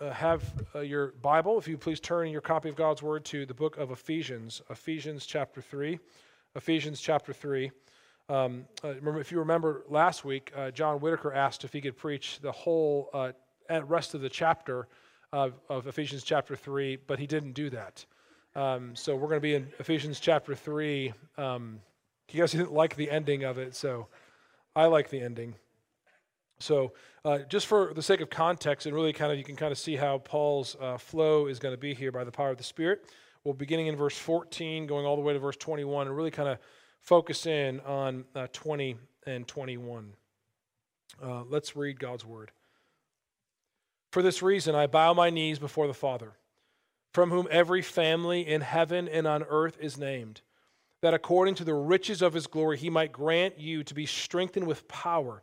uh, have uh, your Bible, if you please turn your copy of God's Word to the book of Ephesians, Ephesians chapter 3. Ephesians chapter 3. Um, uh, if you remember last week, uh, John Whitaker asked if he could preach the whole uh, rest of the chapter of, of, Ephesians chapter 3, but he didn't do that. Um, so we're going to be in Ephesians chapter 3. Um, you guys didn't like the ending of it, so I like the ending. So, uh, just for the sake of context, and really kind of you can kind of see how Paul's uh, flow is going to be here by the power of the Spirit. We'll beginning in verse 14, going all the way to verse 21, and really kind of focus in on uh, 20 and 21. Uh, let's read God's word. For this reason, I bow my knees before the Father, from whom every family in heaven and on earth is named, that according to the riches of his glory, he might grant you to be strengthened with power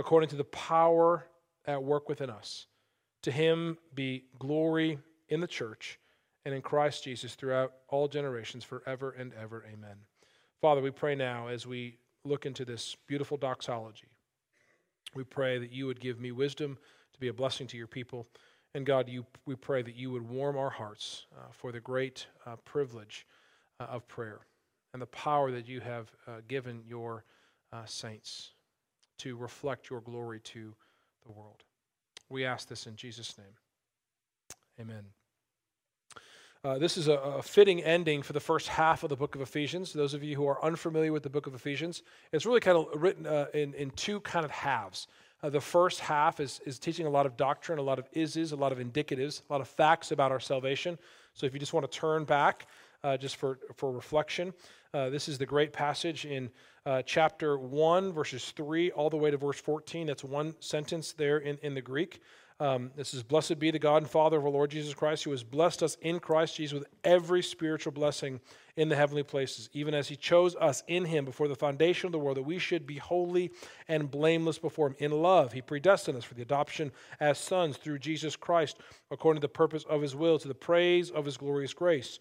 according to the power at work within us. To him be glory in the church and in Christ Jesus throughout all generations, forever and ever. Amen. Father, we pray now as we look into this beautiful doxology. We pray that you would give me wisdom to be a blessing to your people. And God, you, we pray that you would warm our hearts uh, for the great uh, privilege uh, of prayer and the power that you have uh, given your uh, saints to reflect your glory to the world. We ask this in Jesus' name. Amen. Uh, this is a, a, fitting ending for the first half of the book of Ephesians. Those of you who are unfamiliar with the book of Ephesians, it's really kind of written uh, in, in two kind of halves. Uh, the first half is, is teaching a lot of doctrine, a lot of is, a lot of indicatives, a lot of facts about our salvation. So if you just want to turn back uh, just for, for reflection, uh, this is the great passage in uh, chapter 1, verses 3 all the way to verse 14. That's one sentence there in, in the Greek. Um, this is Blessed be the God and Father of our Lord Jesus Christ, who has blessed us in Christ Jesus with every spiritual blessing in the heavenly places, even as he chose us in him before the foundation of the world, that we should be holy and blameless before him. In love, he predestined us for the adoption as sons through Jesus Christ, according to the purpose of his will, to the praise of his glorious grace,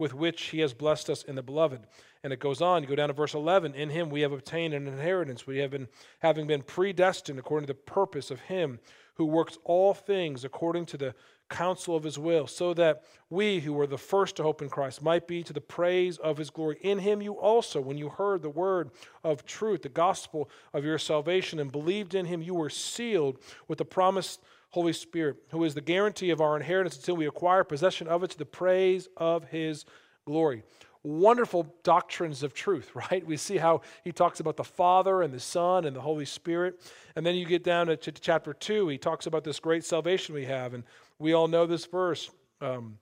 with which he has blessed us in the beloved. And it goes on. You go down to verse 11. In him we have obtained an inheritance. We have been, having been predestined according to the purpose of him who works all things according to the counsel of his will, so that we who were the first to hope in Christ might be to the praise of his glory. In him you also, when you heard the word of truth, the gospel of your salvation, and believed in him, you were sealed with the promised Holy Spirit, who is the guarantee of our inheritance until we acquire possession of it to the praise of his glory wonderful doctrines of truth, right? We see how he talks about the Father and the Son and the Holy Spirit. And then you get down to, chapter 2, he talks about this great salvation we have. And we all know this verse um,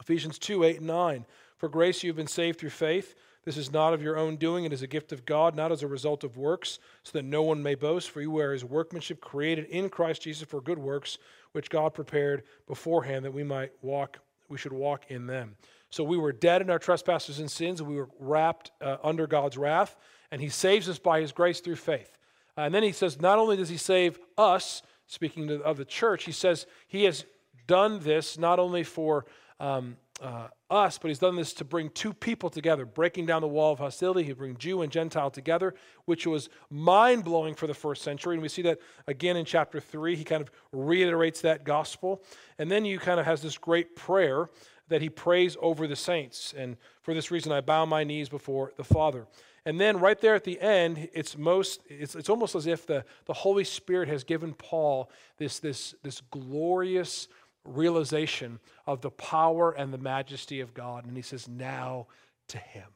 Ephesians 2 8 and 9. For grace you have been saved through faith. This is not of your own doing, it is a gift of God, not as a result of works, so that no one may boast. For you are his workmanship, created in Christ Jesus for good works, which God prepared beforehand that we might walk, we should walk in them. So we were dead in our trespasses and sins, we were wrapped uh, under God's wrath, and He saves us by His grace through faith. Uh, and then He says, not only does He save us, speaking to, of the church, He says He has done this not only for um, uh, us, but He's done this to bring two people together, breaking down the wall of hostility. He bring Jew and Gentile together, which was mind blowing for the first century. And we see that again in chapter three. He kind of reiterates that gospel, and then you kind of has this great prayer that he prays over the saints. And for this reason, I bow my knees before the Father. And then right there at the end, it's most it's, it's almost as if the, the Holy Spirit has given Paul this, this, this glorious realization of the power and the majesty of God. And he says, Now to him.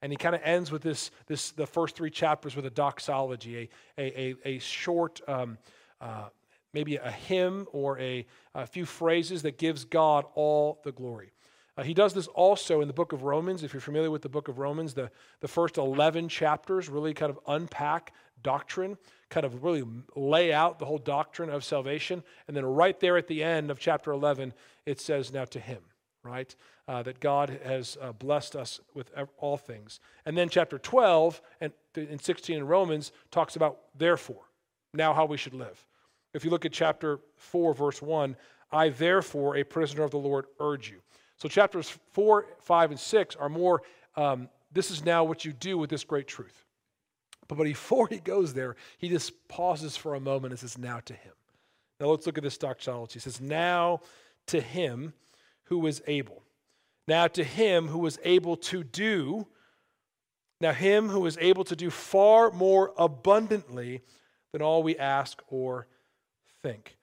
And he kind of ends with this, this the first three chapters with a doxology, a, a, a, a short um, uh, maybe a hymn or a, a few phrases that gives God all the glory. Uh, he does this also in the book of Romans. If you're familiar with the book of Romans, the, the first 11 chapters really kind of unpack doctrine, kind of really lay out the whole doctrine of salvation. And then right there at the end of chapter 11, it says, Now to him, right? Uh, that God has uh, blessed us with all things. And then chapter 12 and in 16 in Romans talks about therefore, now how we should live. If you look at chapter 4, verse 1, I therefore, a prisoner of the Lord, urge you. So chapters 4, 5, and 6 are more, um, this is now what you do with this great truth. But before he goes there, he just pauses for a moment and says, Now to him. Now let's look at this doxology. He says, Now to him who is able. Now to him who is able to do, now him who is able to do far more abundantly than all we ask or think,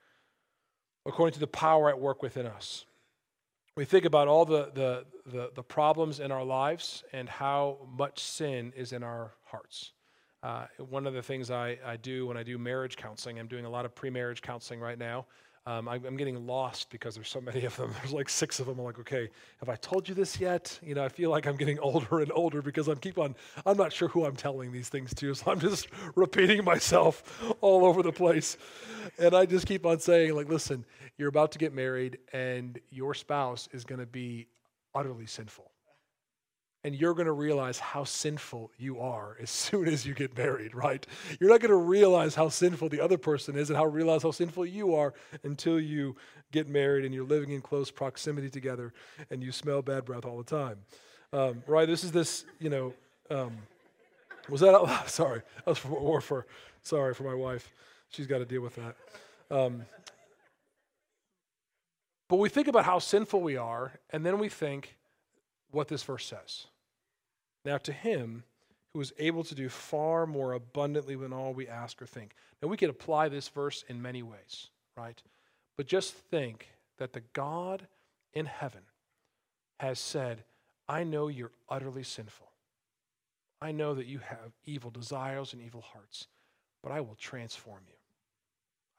according to the power at work within us. We think about all the, the, the, the problems in our lives and how much sin is in our hearts. Uh, one of the things I, I do when I do marriage counseling, I'm doing a lot of pre marriage counseling right now. Um, I, am getting lost because there's so many of them. There's like six of them. I'm like, okay, have I told you this yet? You know, I feel like I'm getting older and older because I'm keep on. I'm not sure who I'm telling these things to, so I'm just repeating myself all over the place, and I just keep on saying, like, listen, you're about to get married, and your spouse is going to be utterly sinful and you're going to realize how sinful you are as soon as you get married, right? You're not going to realize how sinful the other person is and how realize how sinful you are until you get married and you're living in close proximity together and you smell bad breath all the time. Um, right? This is this, you know, um, was that, oh, sorry, that was for, or for, sorry, for my wife. She's got to deal with that. Um, but we think about how sinful we are, and then we think, what this verse says. Now, to him who is able to do far more abundantly than all we ask or think. Now, we could apply this verse in many ways, right? But just think that the God in heaven has said, I know you're utterly sinful. I know that you have evil desires and evil hearts, but I will transform you.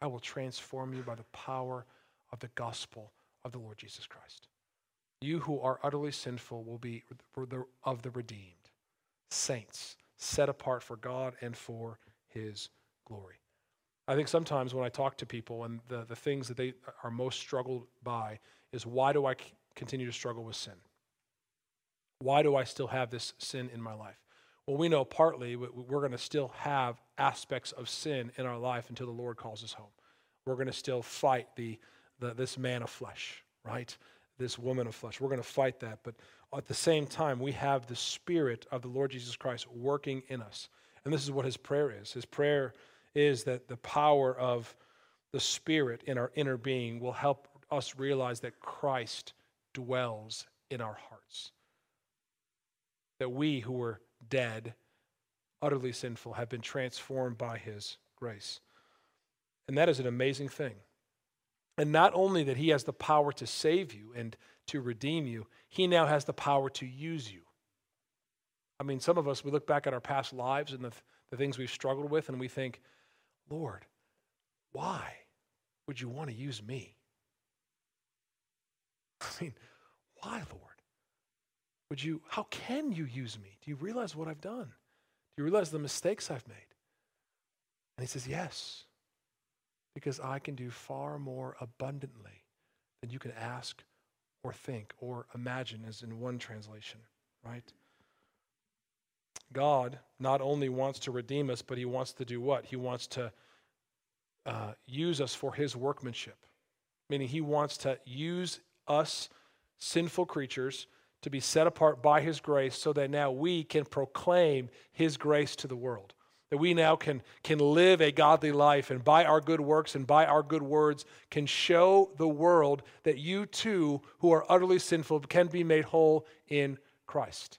I will transform you by the power of the gospel of the Lord Jesus Christ. You who are utterly sinful will be of the redeemed, saints, set apart for God and for his glory. I think sometimes when I talk to people and the, the things that they are most struggled by is why do I continue to struggle with sin? Why do I still have this sin in my life? Well, we know partly we're going to still have aspects of sin in our life until the Lord calls us home. We're going to still fight the, the, this man of flesh, right? This woman of flesh. We're going to fight that. But at the same time, we have the Spirit of the Lord Jesus Christ working in us. And this is what his prayer is. His prayer is that the power of the Spirit in our inner being will help us realize that Christ dwells in our hearts. That we who were dead, utterly sinful, have been transformed by his grace. And that is an amazing thing. And not only that he has the power to save you and to redeem you, he now has the power to use you. I mean, some of us, we look back at our past lives and the, the things we've struggled with, and we think, Lord, why would you want to use me? I mean, why, Lord? Would you, how can you use me? Do you realize what I've done? Do you realize the mistakes I've made? And he says, Yes because I can do far more abundantly than you can ask or think or imagine, as in one translation, right? God not only wants to redeem us, but He wants to do what? He wants to uh, use us for His workmanship, meaning He wants to use us, sinful creatures, to be set apart by His grace so that now we can proclaim His grace to the world that we now can, can live a godly life and by our good works and by our good words can show the world that you too, who are utterly sinful, can be made whole in Christ.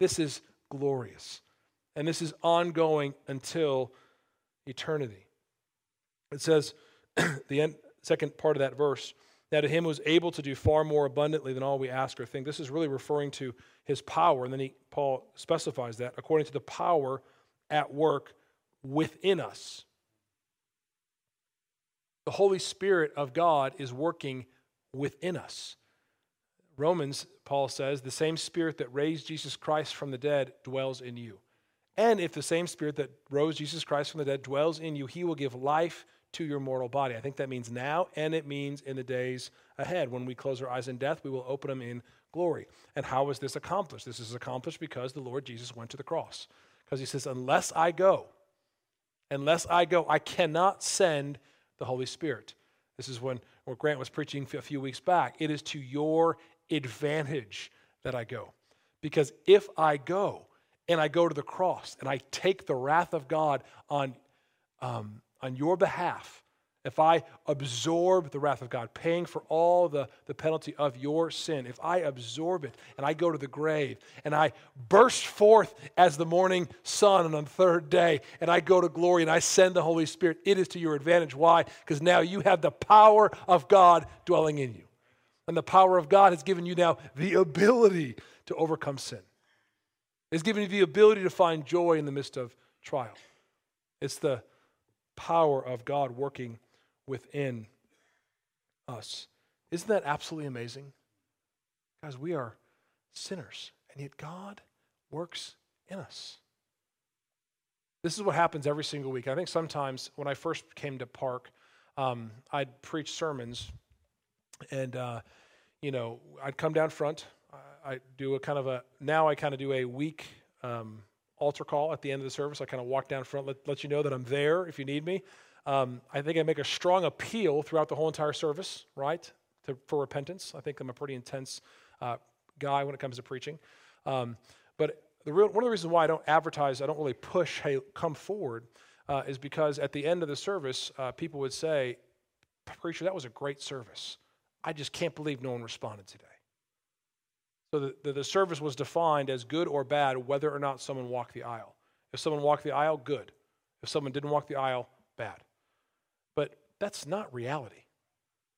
This is glorious. And this is ongoing until eternity. It says, the end, second part of that verse, that him who is able to do far more abundantly than all we ask or think. This is really referring to his power. And then he, Paul specifies that according to the power at work within us. The Holy Spirit of God is working within us. Romans, Paul says, the same spirit that raised Jesus Christ from the dead dwells in you. And if the same spirit that rose Jesus Christ from the dead dwells in you, he will give life to your mortal body. I think that means now, and it means in the days ahead. When we close our eyes in death, we will open them in glory. And how is this accomplished? This is accomplished because the Lord Jesus went to the cross. Because he says, Unless I go, unless I go, I cannot send the Holy Spirit. This is when, when Grant was preaching a few weeks back. It is to your advantage that I go. Because if I go and I go to the cross and I take the wrath of God on, um, on your behalf, if I absorb the wrath of God, paying for all the, the penalty of your sin, if I absorb it and I go to the grave and I burst forth as the morning sun and on the third day and I go to glory and I send the Holy Spirit, it is to your advantage. Why? Because now you have the power of God dwelling in you. And the power of God has given you now the ability to overcome sin. It's given you the ability to find joy in the midst of trial. It's the power of God working within us. Isn't that absolutely amazing? Guys, we are sinners, and yet God works in us. This is what happens every single week. I think sometimes when I first came to Park, um, I'd preach sermons, and uh, you know, I'd come down front. I, do a kind of a now I kind of do a week um, altar call at the end of the service. I kind of walk down front, let, let you know that I'm there if you need me. Um, I think I make a strong appeal throughout the whole entire service, right, to, for repentance. I think I'm a pretty intense uh, guy when it comes to preaching. Um, but real, one of the reasons why I don't advertise, I don't really push, hey, come forward, uh, is because at the end of the service, uh, people would say, Preacher, that was a great service. I just can't believe no one responded today. So the, the, the service was defined as good or bad, whether or not someone walked the aisle. If someone walked the aisle, good. If someone didn't walk the aisle, bad. That's not reality.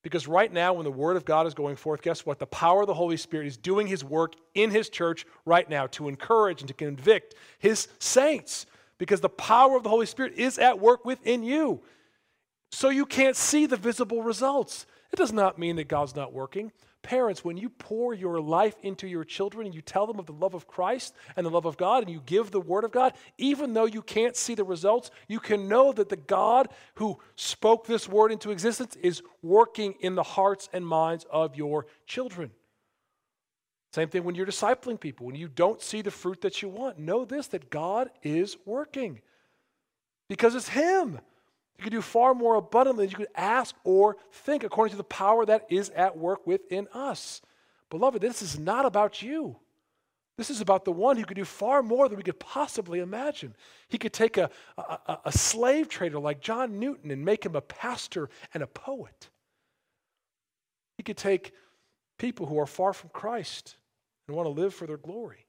Because right now, when the Word of God is going forth, guess what? The power of the Holy Spirit is doing His work in His church right now to encourage and to convict His saints. Because the power of the Holy Spirit is at work within you. So you can't see the visible results. It does not mean that God's not working. Parents, when you pour your life into your children and you tell them of the love of Christ and the love of God and you give the Word of God, even though you can't see the results, you can know that the God who spoke this Word into existence is working in the hearts and minds of your children. Same thing when you're discipling people. When you don't see the fruit that you want, know this that God is working because it's Him. You can do far more abundantly than you could ask or think according to the power that is at work within us. Beloved, this is not about you. This is about the one who could do far more than we could possibly imagine. He could take a, a, a, slave trader like John Newton and make him a pastor and a poet. He could take people who are far from Christ and want to live for their glory.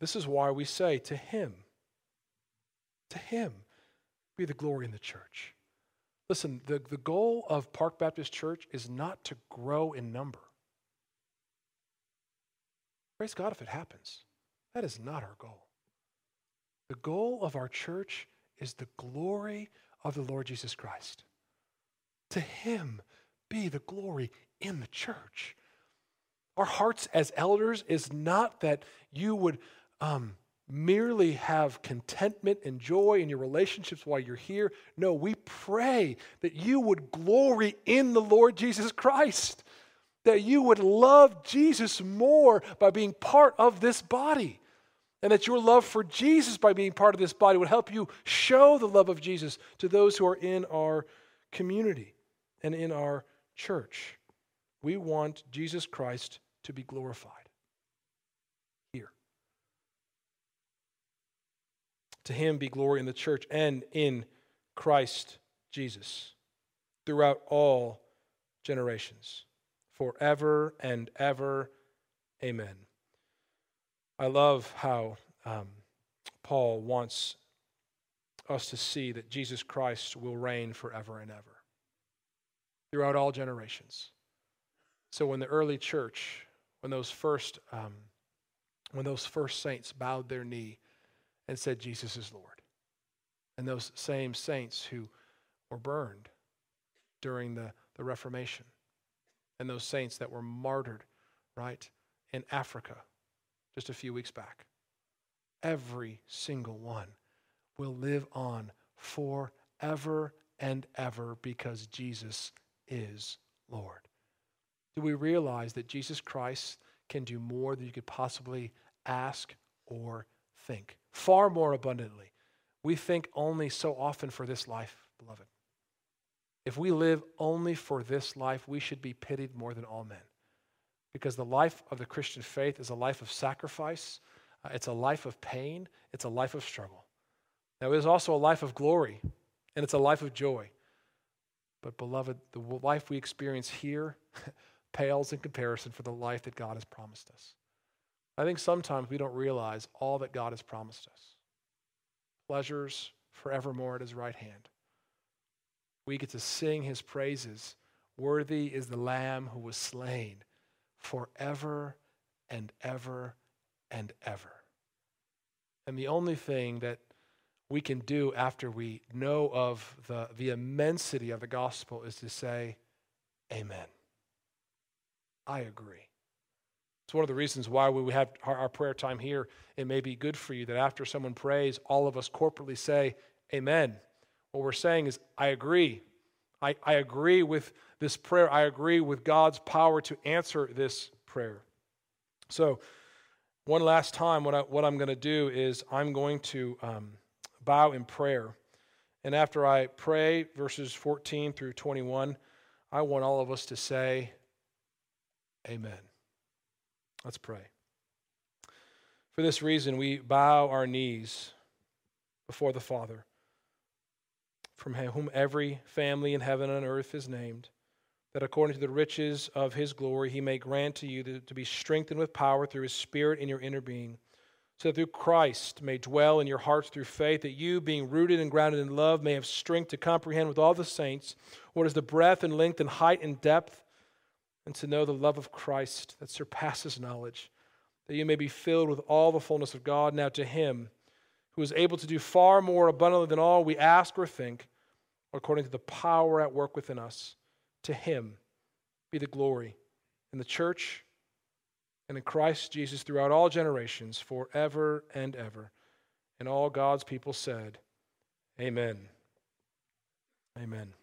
This is why we say to him, to Him be the glory in the church. Listen, the, the goal of Park Baptist Church is not to grow in number. Praise God if it happens. That is not our goal. The goal of our church is the glory of the Lord Jesus Christ. To Him be the glory in the church. Our hearts as elders is not that you would um, merely have contentment and joy in your relationships while you're here. No, we pray that you would glory in the Lord Jesus Christ, that you would love Jesus more by being part of this body, and that your love for Jesus by being part of this body would help you show the love of Jesus to those who are in our community and in our church. We want Jesus Christ to be glorified. To him be glory in the church and in Christ Jesus throughout all generations, forever and ever. Amen. I love how um, Paul wants us to see that Jesus Christ will reign forever and ever throughout all generations. So when the early church, when those first, um, when those first saints bowed their knee and said, Jesus is Lord. And those same saints who were burned during the, the Reformation and those saints that were martyred, right, in Africa just a few weeks back. Every single one will live on forever and ever because Jesus is Lord. Do we realize that Jesus Christ can do more than you could possibly ask or think? Far more abundantly. We think only so often for this life, beloved. If we live only for this life, we should be pitied more than all men. Because the life of the Christian faith is a life of sacrifice, uh, it's a life of pain, it's a life of struggle. Now, it is also a life of glory, and it's a life of joy. But, beloved, the life we experience here pales in comparison for the life that God has promised us. I think sometimes we don't realize all that God has promised us pleasures forevermore at his right hand. We get to sing his praises. Worthy is the Lamb who was slain forever and ever and ever. And the only thing that we can do after we know of the, the immensity of the gospel is to say, Amen. I agree. It's one of the reasons why we have our prayer time here. It may be good for you that after someone prays, all of us corporately say, Amen. What we're saying is, I agree. I, I agree with this prayer. I agree with God's power to answer this prayer. So, one last time, what, I, what I'm going to do is I'm going to um, bow in prayer. And after I pray, verses 14 through 21, I want all of us to say, Amen. Let's pray. For this reason, we bow our knees before the Father from whom every family in heaven and earth is named, that according to the riches of his glory he may grant to you to, be strengthened with power through his Spirit in your inner being, so that through Christ may dwell in your hearts through faith, that you, being rooted and grounded in love, may have strength to comprehend with all the saints what is the breadth and length and height and depth, and to know the love of Christ that surpasses knowledge, that you may be filled with all the fullness of God. Now to him, who is able to do far more abundantly than all we ask or think, according to the power at work within us. To him be the glory in the church and in Christ Jesus throughout all generations, forever and ever. And all God's people said, Amen. Amen.